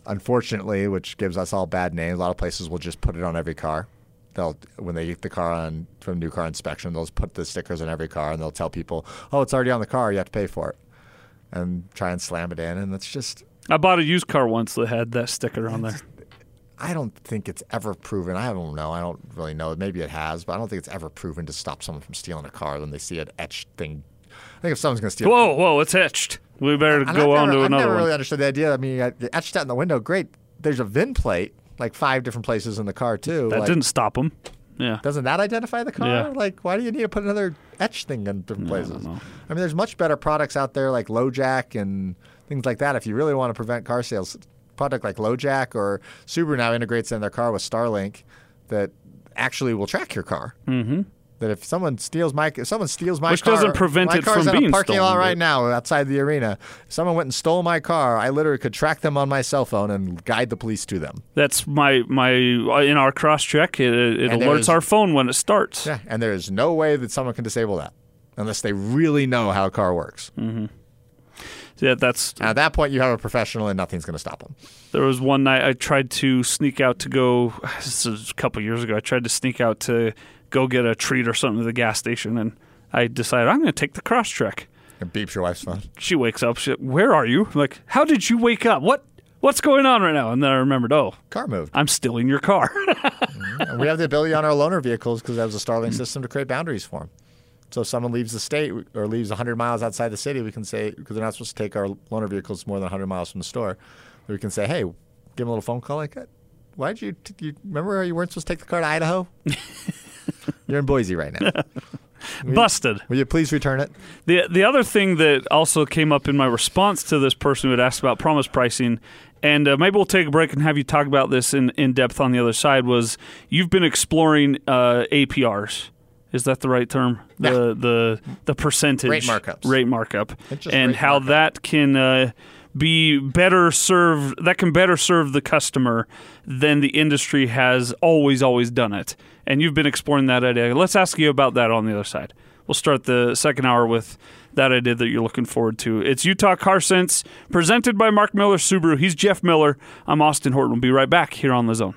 unfortunately, which gives us all bad names, a lot of places will just put it on every car. They'll when they get the car on from new car inspection, they'll put the stickers on every car, and they'll tell people, "Oh, it's already on the car. You have to pay for it," and try and slam it in, and that's just. I bought a used car once that had that sticker on there. I don't think it's ever proven. I don't know. I don't really know. Maybe it has, but I don't think it's ever proven to stop someone from stealing a car when they see an etched thing. I think if someone's going to steal, Whoa, whoa, it's etched. We better go I've on never, to I've another never one. really understood the idea. I mean, I etched that in the window. Great. There's a VIN plate, like five different places in the car too. that like, didn't stop them. Yeah. Doesn't that identify the car? Yeah. Like, why do you need to put another etch thing in different I places? know. I mean, there's much better products out there like LoJack and things like that. If you really want to prevent car sales, product like LoJack or Subaru now integrates in their car with Starlink that actually will track your car. Mm-hmm. That if someone steals my if someone steals my Which car, doesn't prevent my it from in a parking stolen, lot right now outside the arena. If someone went and stole my car, I literally could track them on my cell phone and guide the police to them. That's my my in our Crosstrek. It, it alerts our phone when it starts. Yeah, and there is no way that someone can disable that unless they really know how a car works. Mm-hmm. Yeah, that's And at that point, you have a professional, and nothing's going to stop them. There was one night I tried to sneak out to go. This was a couple years ago. I tried to sneak out to go get a treat or something at the gas station, and I decided I'm going to take the Crosstrek. It beeps your wife's phone. She wakes up. She, where are you? I'm like, how did you wake up? What what's going on right now? And then I remembered, oh, Car moved. I'm stealing your car. Mm-hmm. we have the ability on our loaner vehicles because that was a Starlink mm-hmm. system to create boundaries for them. So if someone leaves the state or leaves 100 miles outside the city, we can say, because they're not supposed to take our loaner vehicles more than 100 miles from the store, we can say, hey, give them a little phone call like that. Why'd you, t- you remember you weren't supposed to take the car to Idaho? You're in Boise right now. Busted. Will you please return it? The the other thing that also came up in my response to this person who had asked about promise pricing, and uh, maybe we'll take a break and have you talk about this in, in depth on the other side, was you've been exploring uh, APRs. Is that the right term? Yeah. The the the percentage Rate markups. rate markup, and rate how markup. that can uh, be better served. That can better serve the customer than the industry has always always done it. And you've been exploring that idea. Let's ask you about that on the other side. We'll start the second hour with that idea that you're looking forward to. It's Utah Car Sense, presented by Mark Miller Subaru. He's Jeff Miller. I'm Austin Horton. We'll be right back here on the zone.